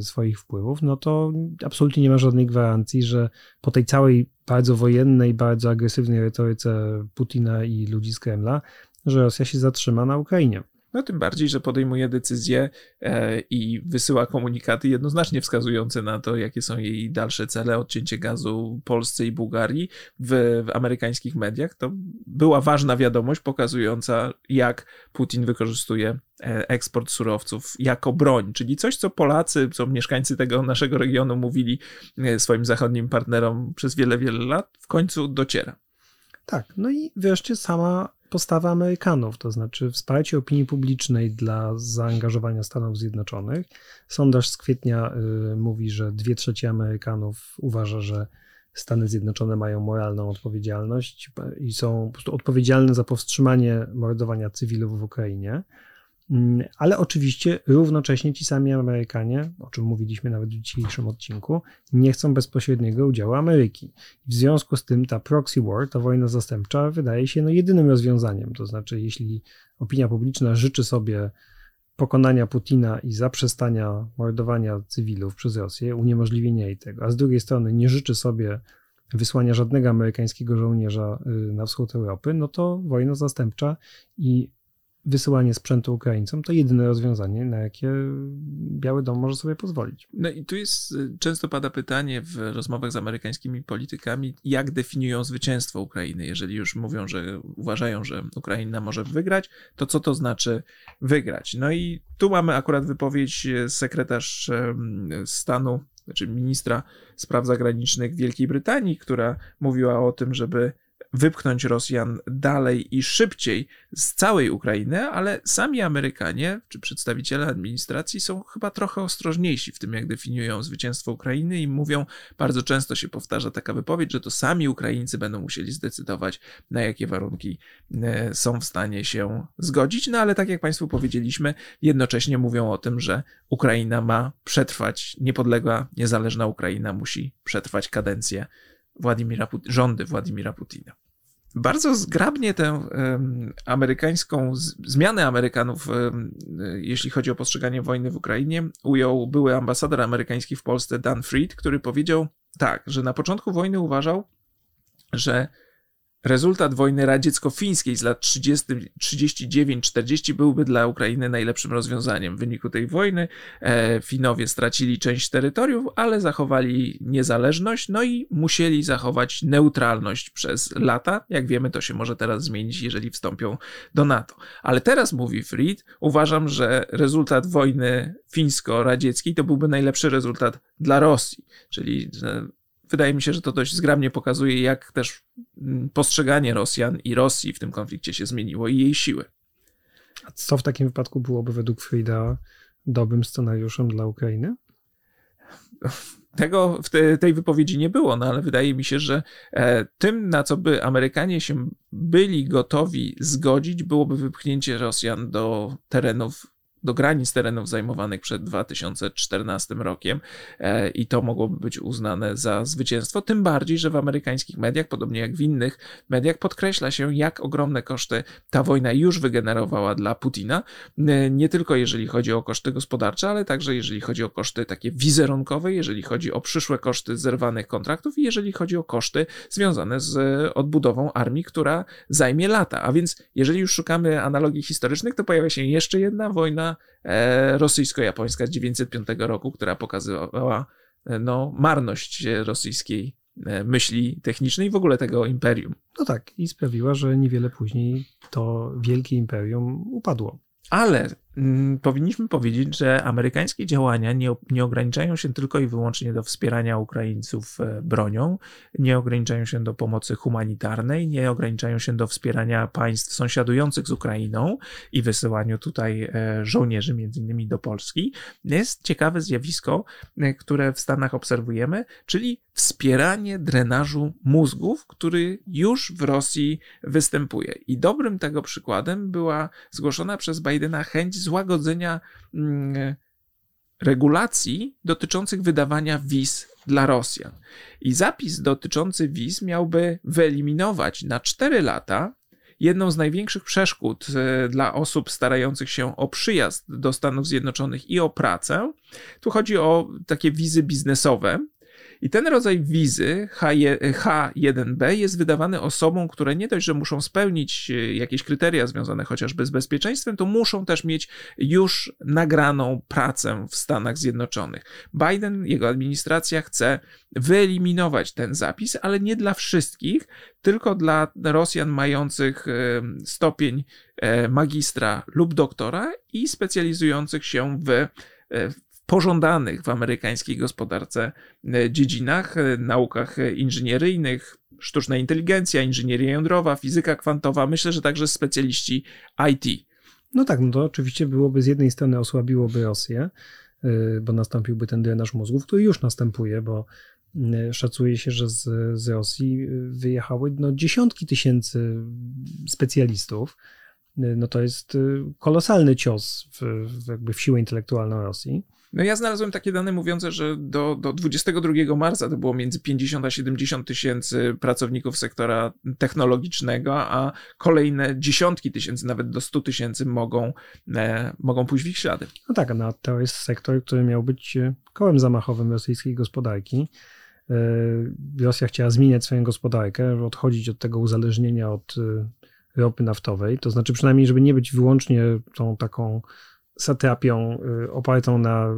swoich wpływów, no to absolutnie nie ma żadnej gwarancji, że po tej całej bardzo wojennej, bardzo agresywnej retoryce Putina i ludzi z Kremla, że Rosja się zatrzyma na Ukrainie. No tym bardziej, że podejmuje decyzje e, i wysyła komunikaty jednoznacznie wskazujące na to, jakie są jej dalsze cele, odcięcie gazu Polsce i Bułgarii w, w amerykańskich mediach. To była ważna wiadomość pokazująca, jak Putin wykorzystuje e, eksport surowców jako broń, czyli coś, co Polacy, co mieszkańcy tego naszego regionu mówili e, swoim zachodnim partnerom przez wiele, wiele lat, w końcu dociera. Tak, no i wreszcie sama postawa Amerykanów, to znaczy wsparcie opinii publicznej dla zaangażowania Stanów Zjednoczonych. Sondaż z kwietnia y, mówi, że dwie trzecie Amerykanów uważa, że Stany Zjednoczone mają moralną odpowiedzialność i są po prostu odpowiedzialne za powstrzymanie mordowania cywilów w Ukrainie. Mm, ale oczywiście równocześnie ci sami Amerykanie, o czym mówiliśmy nawet w dzisiejszym odcinku, nie chcą bezpośredniego udziału Ameryki. W związku z tym ta proxy war, ta wojna zastępcza, wydaje się no jedynym rozwiązaniem. To znaczy, jeśli opinia publiczna życzy sobie pokonania Putina i zaprzestania mordowania cywilów przez Rosję, uniemożliwienia jej tego, a z drugiej strony nie życzy sobie wysłania żadnego amerykańskiego żołnierza y, na wschód Europy, no to wojna zastępcza i wysyłanie sprzętu Ukraińcom to jedyne rozwiązanie, na jakie Biały Dom może sobie pozwolić. No i tu jest, y, często pada pytanie w rozmowach z amerykańskimi politykami, jak definiują zwycięstwo Ukrainy. Jeżeli już mówią, że uważają, że Ukraina może wygrać, to co to znaczy wygrać? No i tu mamy akurat wypowiedź y, sekretarz stanu, znaczy ministra spraw zagranicznych Wielkiej Brytanii, która mówiła o tym, żeby wypchnąć Rosjan dalej i szybciej z całej Ukrainy, ale sami Amerykanie czy przedstawiciele administracji są chyba trochę ostrożniejsi w tym, jak definiują zwycięstwo Ukrainy i mówią, bardzo często się powtarza taka wypowiedź, że to sami Ukraińcy będą musieli zdecydować, na jakie warunki e, są w stanie się zgodzić. No ale tak jak Państwu powiedzieliśmy, jednocześnie mówią o tym, że Ukraina ma przetrwać, niepodległa, niezależna Ukraina musi przetrwać kadencję Władimira, rządy Władimira Putina. Bardzo zgrabnie tę amerykańską zmianę Amerykanów, jeśli chodzi o postrzeganie wojny w Ukrainie, ujął były ambasador amerykański w Polsce Dan Fried, który powiedział tak, że na początku wojny uważał, że Rezultat wojny radziecko-fińskiej z lat 39-40 byłby dla Ukrainy najlepszym rozwiązaniem. W wyniku tej wojny e, Finowie stracili część terytoriów, ale zachowali niezależność, no i musieli zachować neutralność przez lata. Jak wiemy, to się może teraz zmienić, jeżeli wstąpią do NATO. Ale teraz, mówi Fried, uważam, że rezultat wojny fińsko-radzieckiej to byłby najlepszy rezultat dla Rosji, czyli wydaje mi się, że to dość zgrabnie pokazuje, jak też mm, postrzeganie Rosjan i Rosji w tym konflikcie się zmieniło i jej siły. A co w takim wypadku byłoby według Frida dobrym scenariuszem dla Ukrainy? Tego w te, tej wypowiedzi nie było, no ale wydaje mi się, że e, tym, na co by Amerykanie się byli gotowi zgodzić, byłoby wypchnięcie Rosjan do terenów do granic terenów zajmowanych przed 2014 rokiem e, i to mogłoby być uznane za zwycięstwo. Tym bardziej, że w amerykańskich mediach, podobnie jak w innych mediach, podkreśla się, jak ogromne koszty ta wojna już wygenerowała dla Putina. E, nie tylko jeżeli chodzi o koszty gospodarcze, ale także jeżeli chodzi o koszty takie wizerunkowe, jeżeli chodzi o przyszłe koszty zerwanych kontraktów i jeżeli chodzi o koszty związane z odbudową armii, która zajmie lata. A więc jeżeli już szukamy analogii historycznych, to pojawia się jeszcze jedna wojna e, rosyjsko-japońska z 1905 roku, która pokazywała e, no, marność rosyjskiej e, myśli technicznej i w ogóle tego imperium. No tak, i sprawiła, że niewiele później to wielkie imperium upadło. Ale powinniśmy powiedzieć, że amerykańskie działania nie, nie ograniczają się tylko i wyłącznie do wspierania Ukraińców e, bronią, nie ograniczają się do pomocy humanitarnej, nie ograniczają się do wspierania państw sąsiadujących z Ukrainą i wysyłaniu tutaj e, żołnierzy, między innymi do Polski. Jest ciekawe zjawisko, e, które w Stanach obserwujemy, czyli wspieranie drenażu mózgów, który już w Rosji występuje. I dobrym tego przykładem była zgłoszona przez Bidena chęć złagodzenia mm, regulacji dotyczących wydawania wiz dla Rosjan. I zapis dotyczący wiz miałby wyeliminować na 4 lata jedną z największych przeszkód e, dla osób starających się o przyjazd do Stanów Zjednoczonych i o pracę. Tu chodzi o takie wizy biznesowe, i ten rodzaj wizy H1B jest wydawany osobom, które nie dość, że muszą spełnić e, jakieś kryteria związane chociażby z bezpieczeństwem, to muszą też mieć już nagraną pracę w Stanach Zjednoczonych. Biden, jego administracja chce wyeliminować ten zapis, ale nie dla wszystkich, tylko dla Rosjan mających e, stopień e, magistra lub doktora i specjalizujących się w pożądanych w amerykańskiej gospodarce e, dziedzinach, e, naukach e, inżynieryjnych, sztuczna inteligencja, inżynieria jądrowa, fizyka kwantowa, myślę, że także specjaliści IT. No tak, no to oczywiście byłoby z jednej strony osłabiłoby Rosję, bo nastąpiłby ten drenaż mózgów, który już następuje, bo szacuje się, że z, z Rosji wyjechały no, dziesiątki tysięcy specjalistów. No to jest kolosalny cios w, w, jakby w siłę intelektualną Rosji. No ja znalazłem takie dane mówiące, że do, do 22 marca to było między 50 a 70 tysięcy pracowników sektora technologicznego, a kolejne dziesiątki tysięcy, nawet do 100 tysięcy mogą, e, mogą pójść w ich ślady. No tak, no to jest sektor, który miał być e, kołem zamachowym rosyjskiej gospodarki. E, Rosja chciała zmieniać swoją gospodarkę, odchodzić od tego uzależnienia od e, ropy naftowej, to znaczy przynajmniej, żeby nie być wyłącznie tą taką satrapią y, opartą na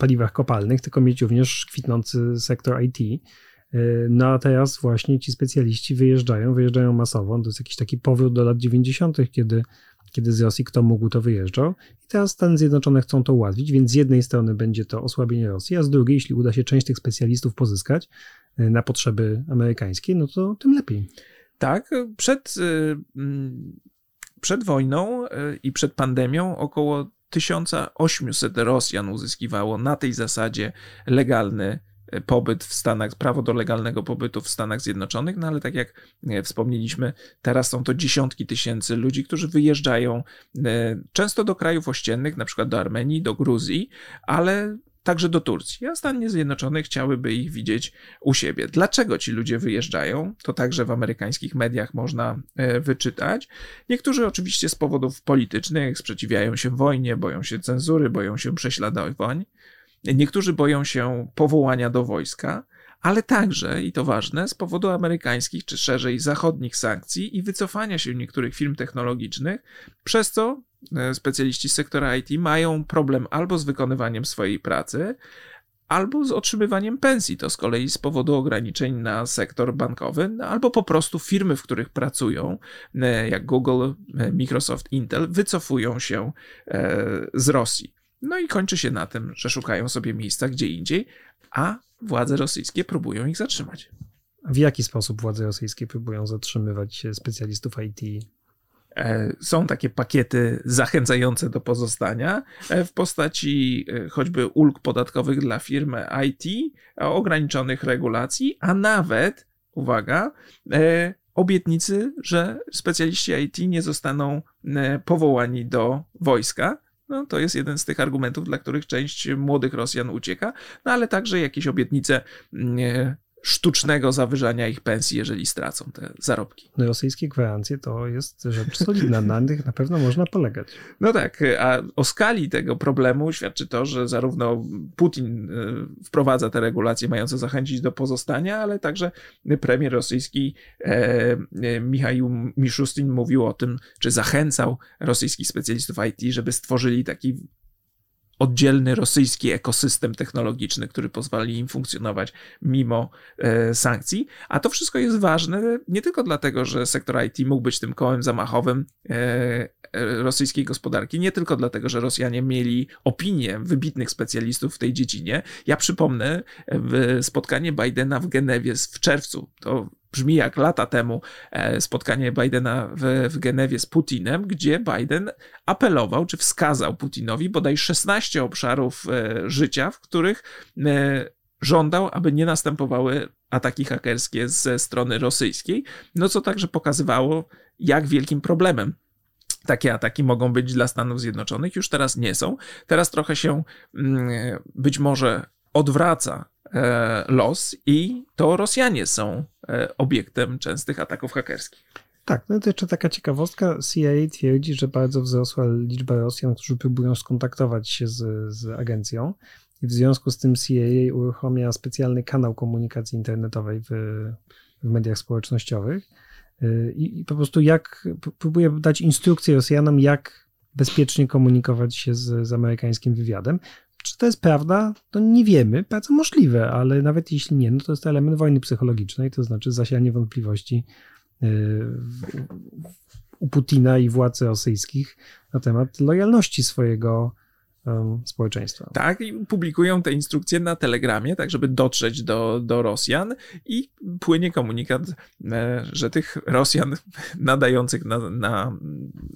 paliwach kopalnych, tylko mieć również kwitnący sektor IT. Y, no a teraz właśnie ci specjaliści wyjeżdżają, wyjeżdżają masowo. To jest jakiś taki powrót do lat 90., kiedy, kiedy z Rosji kto mógł, to wyjeżdżał. I teraz Stany Zjednoczone chcą to ułatwić, więc z jednej strony będzie to osłabienie Rosji, a z drugiej, jeśli uda się część tych specjalistów pozyskać y, na potrzeby amerykańskie, no to tym lepiej. Tak, przed, mm, przed wojną i przed pandemią około 1800 Rosjan uzyskiwało na tej zasadzie legalny e, pobyt w Stanach, prawo do legalnego pobytu w Stanach Zjednoczonych, no ale tak jak e, wspomnieliśmy, teraz są to dziesiątki tysięcy ludzi, którzy wyjeżdżają e, często do krajów ościennych, na przykład do Armenii, do Gruzji, ale także do Turcji, a Stany Zjednoczone chciałyby ich widzieć u siebie. Dlaczego ci ludzie wyjeżdżają? To także w amerykańskich mediach można e, wyczytać. Niektórzy oczywiście z powodów politycznych sprzeciwiają się wojnie, boją się cenzury, boją się prześladowań. Niektórzy boją się powołania do wojska, ale także, i to ważne, z powodu amerykańskich czy szerzej zachodnich sankcji i wycofania się niektórych firm technologicznych, przez co e, specjaliści z sektora IT mają problem albo z wykonywaniem swojej pracy, albo z otrzymywaniem pensji, to z kolei z powodu ograniczeń na sektor bankowy, no, albo po prostu firmy, w których pracują, e, jak Google, e, Microsoft, Intel, wycofują się z Rosji. No i kończy się na tym, że szukają sobie miejsca gdzie indziej, a władze rosyjskie próbują ich zatrzymać. W jaki sposób władze rosyjskie próbują zatrzymywać specjalistów IT? E, są takie pakiety zachęcające do pozostania e, w postaci e, choćby ulg podatkowych dla firmy IT, ograniczonych regulacji, a nawet, uwaga, obietnicy, że specjaliści IT nie zostaną powołani do wojska, No, to jest jeden z tych argumentów, dla których część młodych Rosjan ucieka, no ale także jakieś obietnice mm, sztucznego zawyżania ich pensji, jeżeli stracą te zarobki. No, rosyjskie gwarancje to jest rzecz solidna, na tych na pewno można polegać. No tak, a o skali tego problemu świadczy to, że zarówno Putin e, wprowadza te regulacje mające zachęcić do pozostania, ale także premier rosyjski e, e, Michał Miszustin mówił o tym, czy zachęcał rosyjskich specjalistów IT, żeby stworzyli taki oddzielny rosyjski ekosystem technologiczny, który pozwali im funkcjonować mimo e, sankcji. A to wszystko jest ważne nie tylko dlatego, że sektor IT mógł być tym kołem zamachowym e, e, rosyjskiej gospodarki, nie tylko dlatego, że Rosjanie mieli opinię wybitnych specjalistów w tej dziedzinie. Ja przypomnę spotkanie Bidena w Genewie w czerwcu. To brzmi jak lata temu e, spotkanie Bidena w, w Genewie z Putinem, gdzie Biden apelował, czy wskazał Putinowi bodaj 16 obszarów e, życia, w których e, żądał, aby nie następowały ataki hakerskie ze strony rosyjskiej, no co także pokazywało, jak wielkim problemem takie ataki mogą być dla Stanów Zjednoczonych. Już teraz nie są. Teraz trochę się mm, być może odwraca los i to Rosjanie są e, obiektem częstych ataków hakerskich. Tak, no to jeszcze taka ciekawostka. CIA twierdzi, że bardzo wzrosła liczba Rosjan, którzy próbują skontaktować się z, z agencją. I w związku z tym CIA uruchamia specjalny kanał komunikacji internetowej w, w mediach społecznościowych. E, I, I, po prostu jak próbuje dać instrukcje Rosjanom, jak bezpiecznie komunikować się z, z amerykańskim wywiadem. Czy to jest prawda? To nie wiemy. Bardzo możliwe, ale nawet jeśli nie, no to jest to element wojny psychologicznej, to znaczy zasianie wątpliwości yy, u Putina i władz rosyjskich na temat lojalności swojego społeczeństwa. Tak, i publikują te instrukcje na Telegramie, tak żeby dotrzeć do, do Rosjan i płynie komunikat, e, że tych Rosjan nadających na, na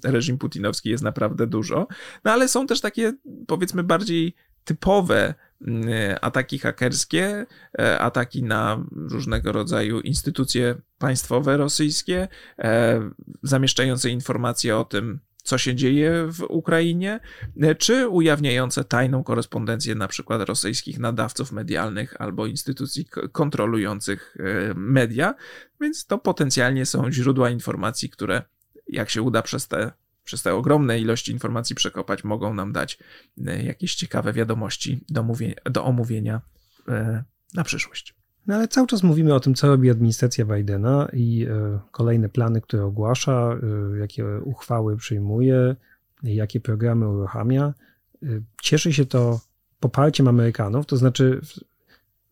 reżim putinowski jest naprawdę dużo. No ale są też takie, powiedzmy, bardziej typowe mm, ataki hakerskie, e, ataki na różnego rodzaju instytucje państwowe rosyjskie, e, zamieszczające informacje o tym, co się dzieje w Ukrainie, e, czy ujawniające tajną korespondencję na przykład rosyjskich nadawców medialnych albo instytucji kontrolujących media, więc to potencjalnie są źródła informacji, które jak się uda przez te przez te ogromne ilości informacji przekopać, mogą nam dać e, jakieś ciekawe wiadomości do, do omówienia e, na przyszłość. No ale cały czas mówimy o tym, co robi administracja Bidena i e, kolejne plany, które ogłasza, jakie uchwały przyjmuje, jakie programy uruchamia. Cieszy się to poparciem Amerykanów, to znaczy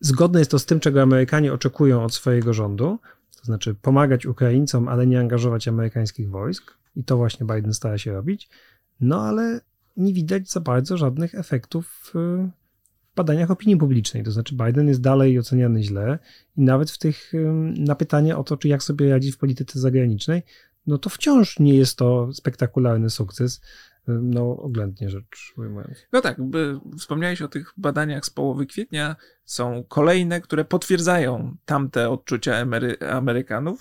zgodne jest to z tym, czego Amerykanie oczekują od swojego rządu, to znaczy pomagać Ukraińcom, ale nie angażować amerykańskich wojsk i to właśnie Biden stara się robić. No ale nie widać za bardzo żadnych efektów w badaniach opinii publicznej. To znaczy, Biden jest dalej oceniany źle i nawet w tych, na pytanie o to, czy jak sobie radzi w polityce zagranicznej, no to wciąż nie jest to spektakularny sukces no oględnie rzecz ujmując. No tak, wspomniałeś o tych badaniach z połowy kwietnia, są kolejne, które potwierdzają tamte odczucia Amery Amerykanów.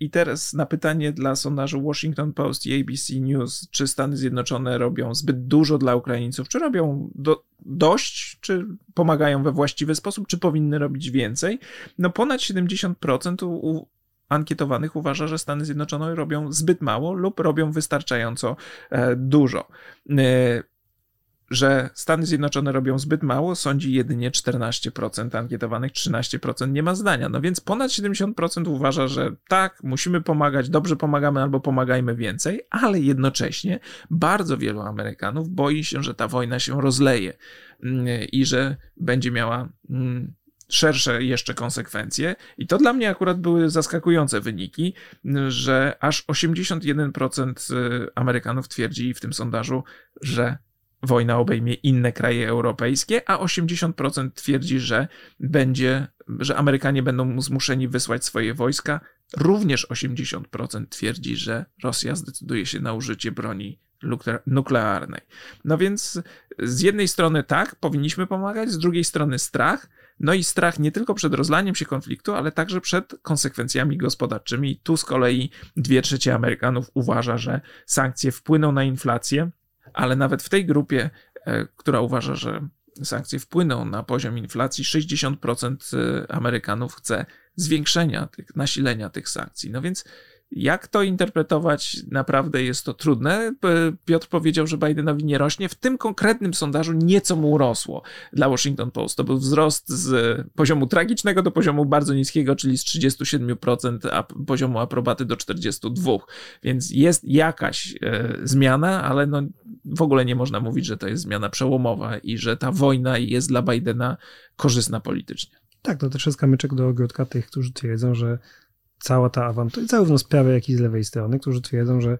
I teraz na pytanie dla sondażu Washington Post i ABC News, czy Stany Zjednoczone robią zbyt dużo dla Ukraińców, czy robią do, dość, czy pomagają we właściwy sposób, czy powinny robić więcej, no ponad 70% u, ankietowanych uważa, że Stany Zjednoczone robią zbyt mało lub robią wystarczająco e, dużo. E, że Stany Zjednoczone robią zbyt mało, sądzi jedynie 14% ankietowanych, 13% nie ma zdania. No więc ponad 70% uważa, że tak, musimy pomagać, dobrze pomagamy albo pomagajmy więcej, ale jednocześnie bardzo wielu Amerykanów boi się, że ta wojna się rozleje mm, i że będzie miała mm, szersze jeszcze konsekwencje. I to dla mnie akurat były zaskakujące wyniki, że aż 81% y, Amerykanów twierdzi w tym sondażu, że wojna obejmie inne kraje europejskie, a 80% twierdzi, że będzie, że Amerykanie będą zmuszeni wysłać swoje wojska. Również 80% twierdzi, że Rosja zdecyduje się na użycie broni nuklearnej. No więc z jednej strony tak, powinniśmy pomagać, z drugiej strony strach, no i strach nie tylko przed rozlaniem się konfliktu, ale także przed konsekwencjami gospodarczymi. Tu z kolei dwie trzecie Amerykanów uważa, że sankcje wpłyną na inflację, ale nawet w tej grupie, e, która uważa, że sankcje wpłyną na poziom inflacji, 60% e, Amerykanów chce zwiększenia tych, nasilenia tych sankcji. No więc jak to interpretować? Naprawdę jest to trudne. Piotr powiedział, że Bidenowi nie rośnie. W tym konkretnym sondażu nieco mu urosło dla Washington Post. To był wzrost z poziomu tragicznego do poziomu bardzo niskiego, czyli z 37% a poziomu aprobaty do 42%. Więc jest jakaś e, zmiana, ale no, w ogóle nie można mówić, że to jest zmiana przełomowa i że ta wojna jest dla Bidena korzystna politycznie. Tak, to też jest kamyczek do ogródka tych, którzy twierdzą, że cała ta awantura, zarówno z prawej, jak i z lewej strony, którzy twierdzą, że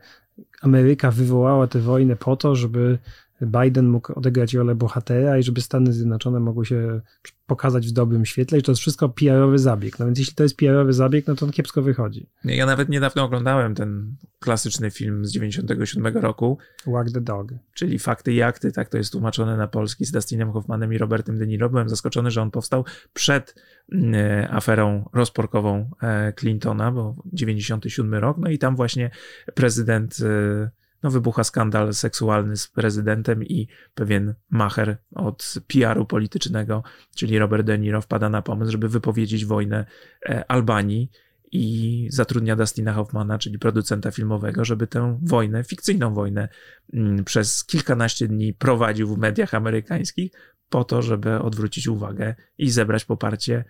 Ameryka wywołała tę wojnę po to, żeby Biden mógł odegrać rolę bohatera i żeby Stany Zjednoczone mogły się pokazać w dobrym świetle i to jest wszystko PR-owy zabieg. No więc jeśli to jest PR-owy zabieg, no to on kiepsko wychodzi. Ja nawet niedawno oglądałem ten klasyczny film z 97 roku. Walk the Dog. Czyli Fakty i Akty, tak to jest tłumaczone na polski z Dustinem Hoffmanem i Robertem De Niro. Byłem zaskoczony, że on powstał przed mm, aferą rozporkową e, Clintona, bo 97 rok, no i tam właśnie prezydent e, no, wybucha skandal seksualny z prezydentem i pewien macher od PR-u politycznego, czyli Robert De Niro, wpada na pomysł, żeby wypowiedzieć wojnę e, Albanii i zatrudnia Dustina Hoffmana, czyli producenta filmowego, żeby tę wojnę, fikcyjną wojnę, mm, przez kilkanaście dni prowadził w mediach amerykańskich, po to, żeby odwrócić uwagę i zebrać poparcie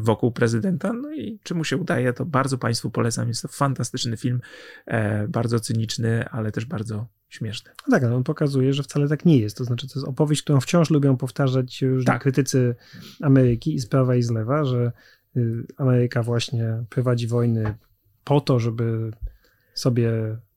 wokół prezydenta. No i czy mu się udaje, to bardzo Państwu polecam. Jest to fantastyczny film, e, bardzo cyniczny, ale też bardzo śmieszny. No tak, ale on pokazuje, że wcale tak nie jest. To znaczy, to jest opowieść, którą wciąż lubią powtarzać już tak. krytycy Ameryki i z prawa i z lewa, że y, Ameryka właśnie prowadzi wojny po to, żeby sobie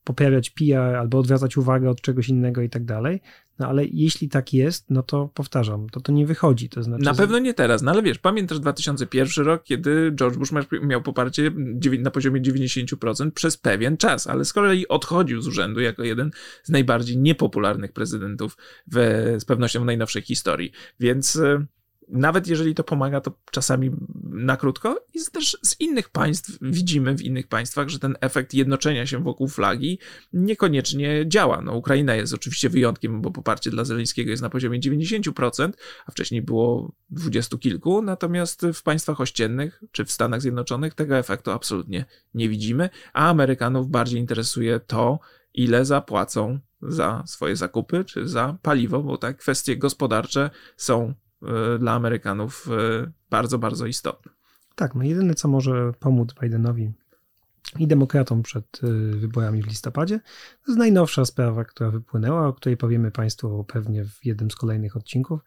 poprawiać PR albo odwracać uwagę od czegoś innego i tak dalej. No ale jeśli tak jest, no to powtarzam, to to nie wychodzi. To znaczy, na pewno nie teraz, no ale wiesz, pamiętasz 2001 rok, kiedy George Bush miał poparcie na poziomie 90% przez pewien czas, ale z kolei odchodził z urzędu jako jeden z najbardziej niepopularnych prezydentów w, z pewnością w najnowszej historii. Więc e, nawet jeżeli to pomaga, to czasami na krótko. I też z innych państw widzimy w innych państwach, że ten efekt jednoczenia się wokół flagi niekoniecznie działa. No, Ukraina jest oczywiście wyjątkiem, bo poparcie dla Zeleńskiego jest na poziomie 90%, a wcześniej było dwudziestu kilku, natomiast w państwach ościennych czy w Stanach Zjednoczonych tego efektu absolutnie nie widzimy, a Amerykanów bardziej interesuje to, ile zapłacą za swoje zakupy czy za paliwo, bo te kwestie gospodarcze są dla Amerykanów e, bardzo, bardzo istotne. Tak, no jedyne co może pomóc Bidenowi i demokratom przed e, wyborami w listopadzie, to jest najnowsza sprawa, która wypłynęła, o której powiemy Państwu pewnie w jednym z kolejnych odcinków,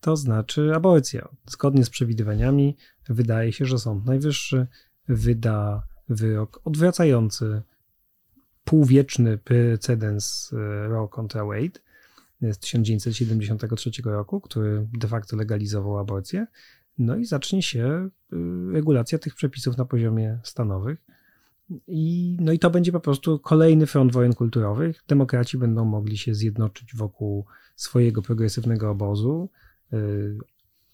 to znaczy aborcja. Zgodnie z przewidywaniami wydaje się, że Sąd Najwyższy wyda wyrok odwracający półwieczny precedens Roe kontra Wade, z 1973 roku, który de facto legalizował aborcję. No i zacznie się y, regulacja tych przepisów na poziomie stanowych. I, no i to będzie po prostu kolejny front wojen kulturowych. Demokraci będą mogli się zjednoczyć wokół swojego progresywnego obozu, yy,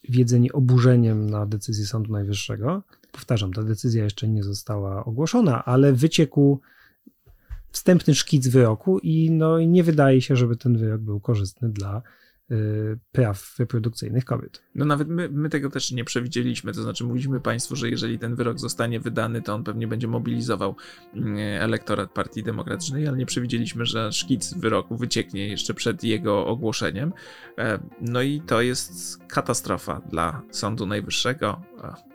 wiedzeni oburzeniem na decyzję Sądu Najwyższego. Powtarzam, ta decyzja jeszcze nie została ogłoszona, ale wyciekł wstępny szkic wyroku i no, nie wydaje się, żeby ten wyrok był korzystny dla y, praw reprodukcyjnych kobiet. No nawet my, my, tego też nie przewidzieliśmy, to znaczy mówiliśmy Państwu, że jeżeli ten wyrok zostanie wydany, to on pewnie będzie mobilizował mm, elektorat Partii Demokratycznej, ale nie przewidzieliśmy, że szkic wyroku wycieknie jeszcze przed jego ogłoszeniem. E, no i to jest katastrofa dla Sądu Najwyższego.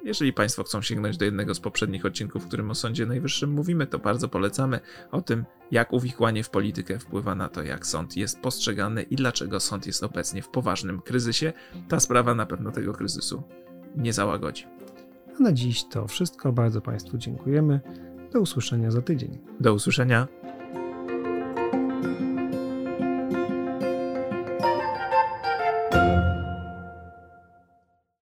Jeżeli Państwo chcą sięgnąć do jednego z poprzednich odcinków, w którym o Sądzie Najwyższym mówimy, to bardzo polecamy o tym, jak uwikłanie w politykę wpływa na to, jak sąd jest postrzegany i dlaczego sąd jest obecnie w poważnym kryzysie. Ta sprawa na pewno tego kryzysu nie załagodzi. A na dziś to wszystko. Bardzo Państwu dziękujemy. Do usłyszenia za tydzień. Do usłyszenia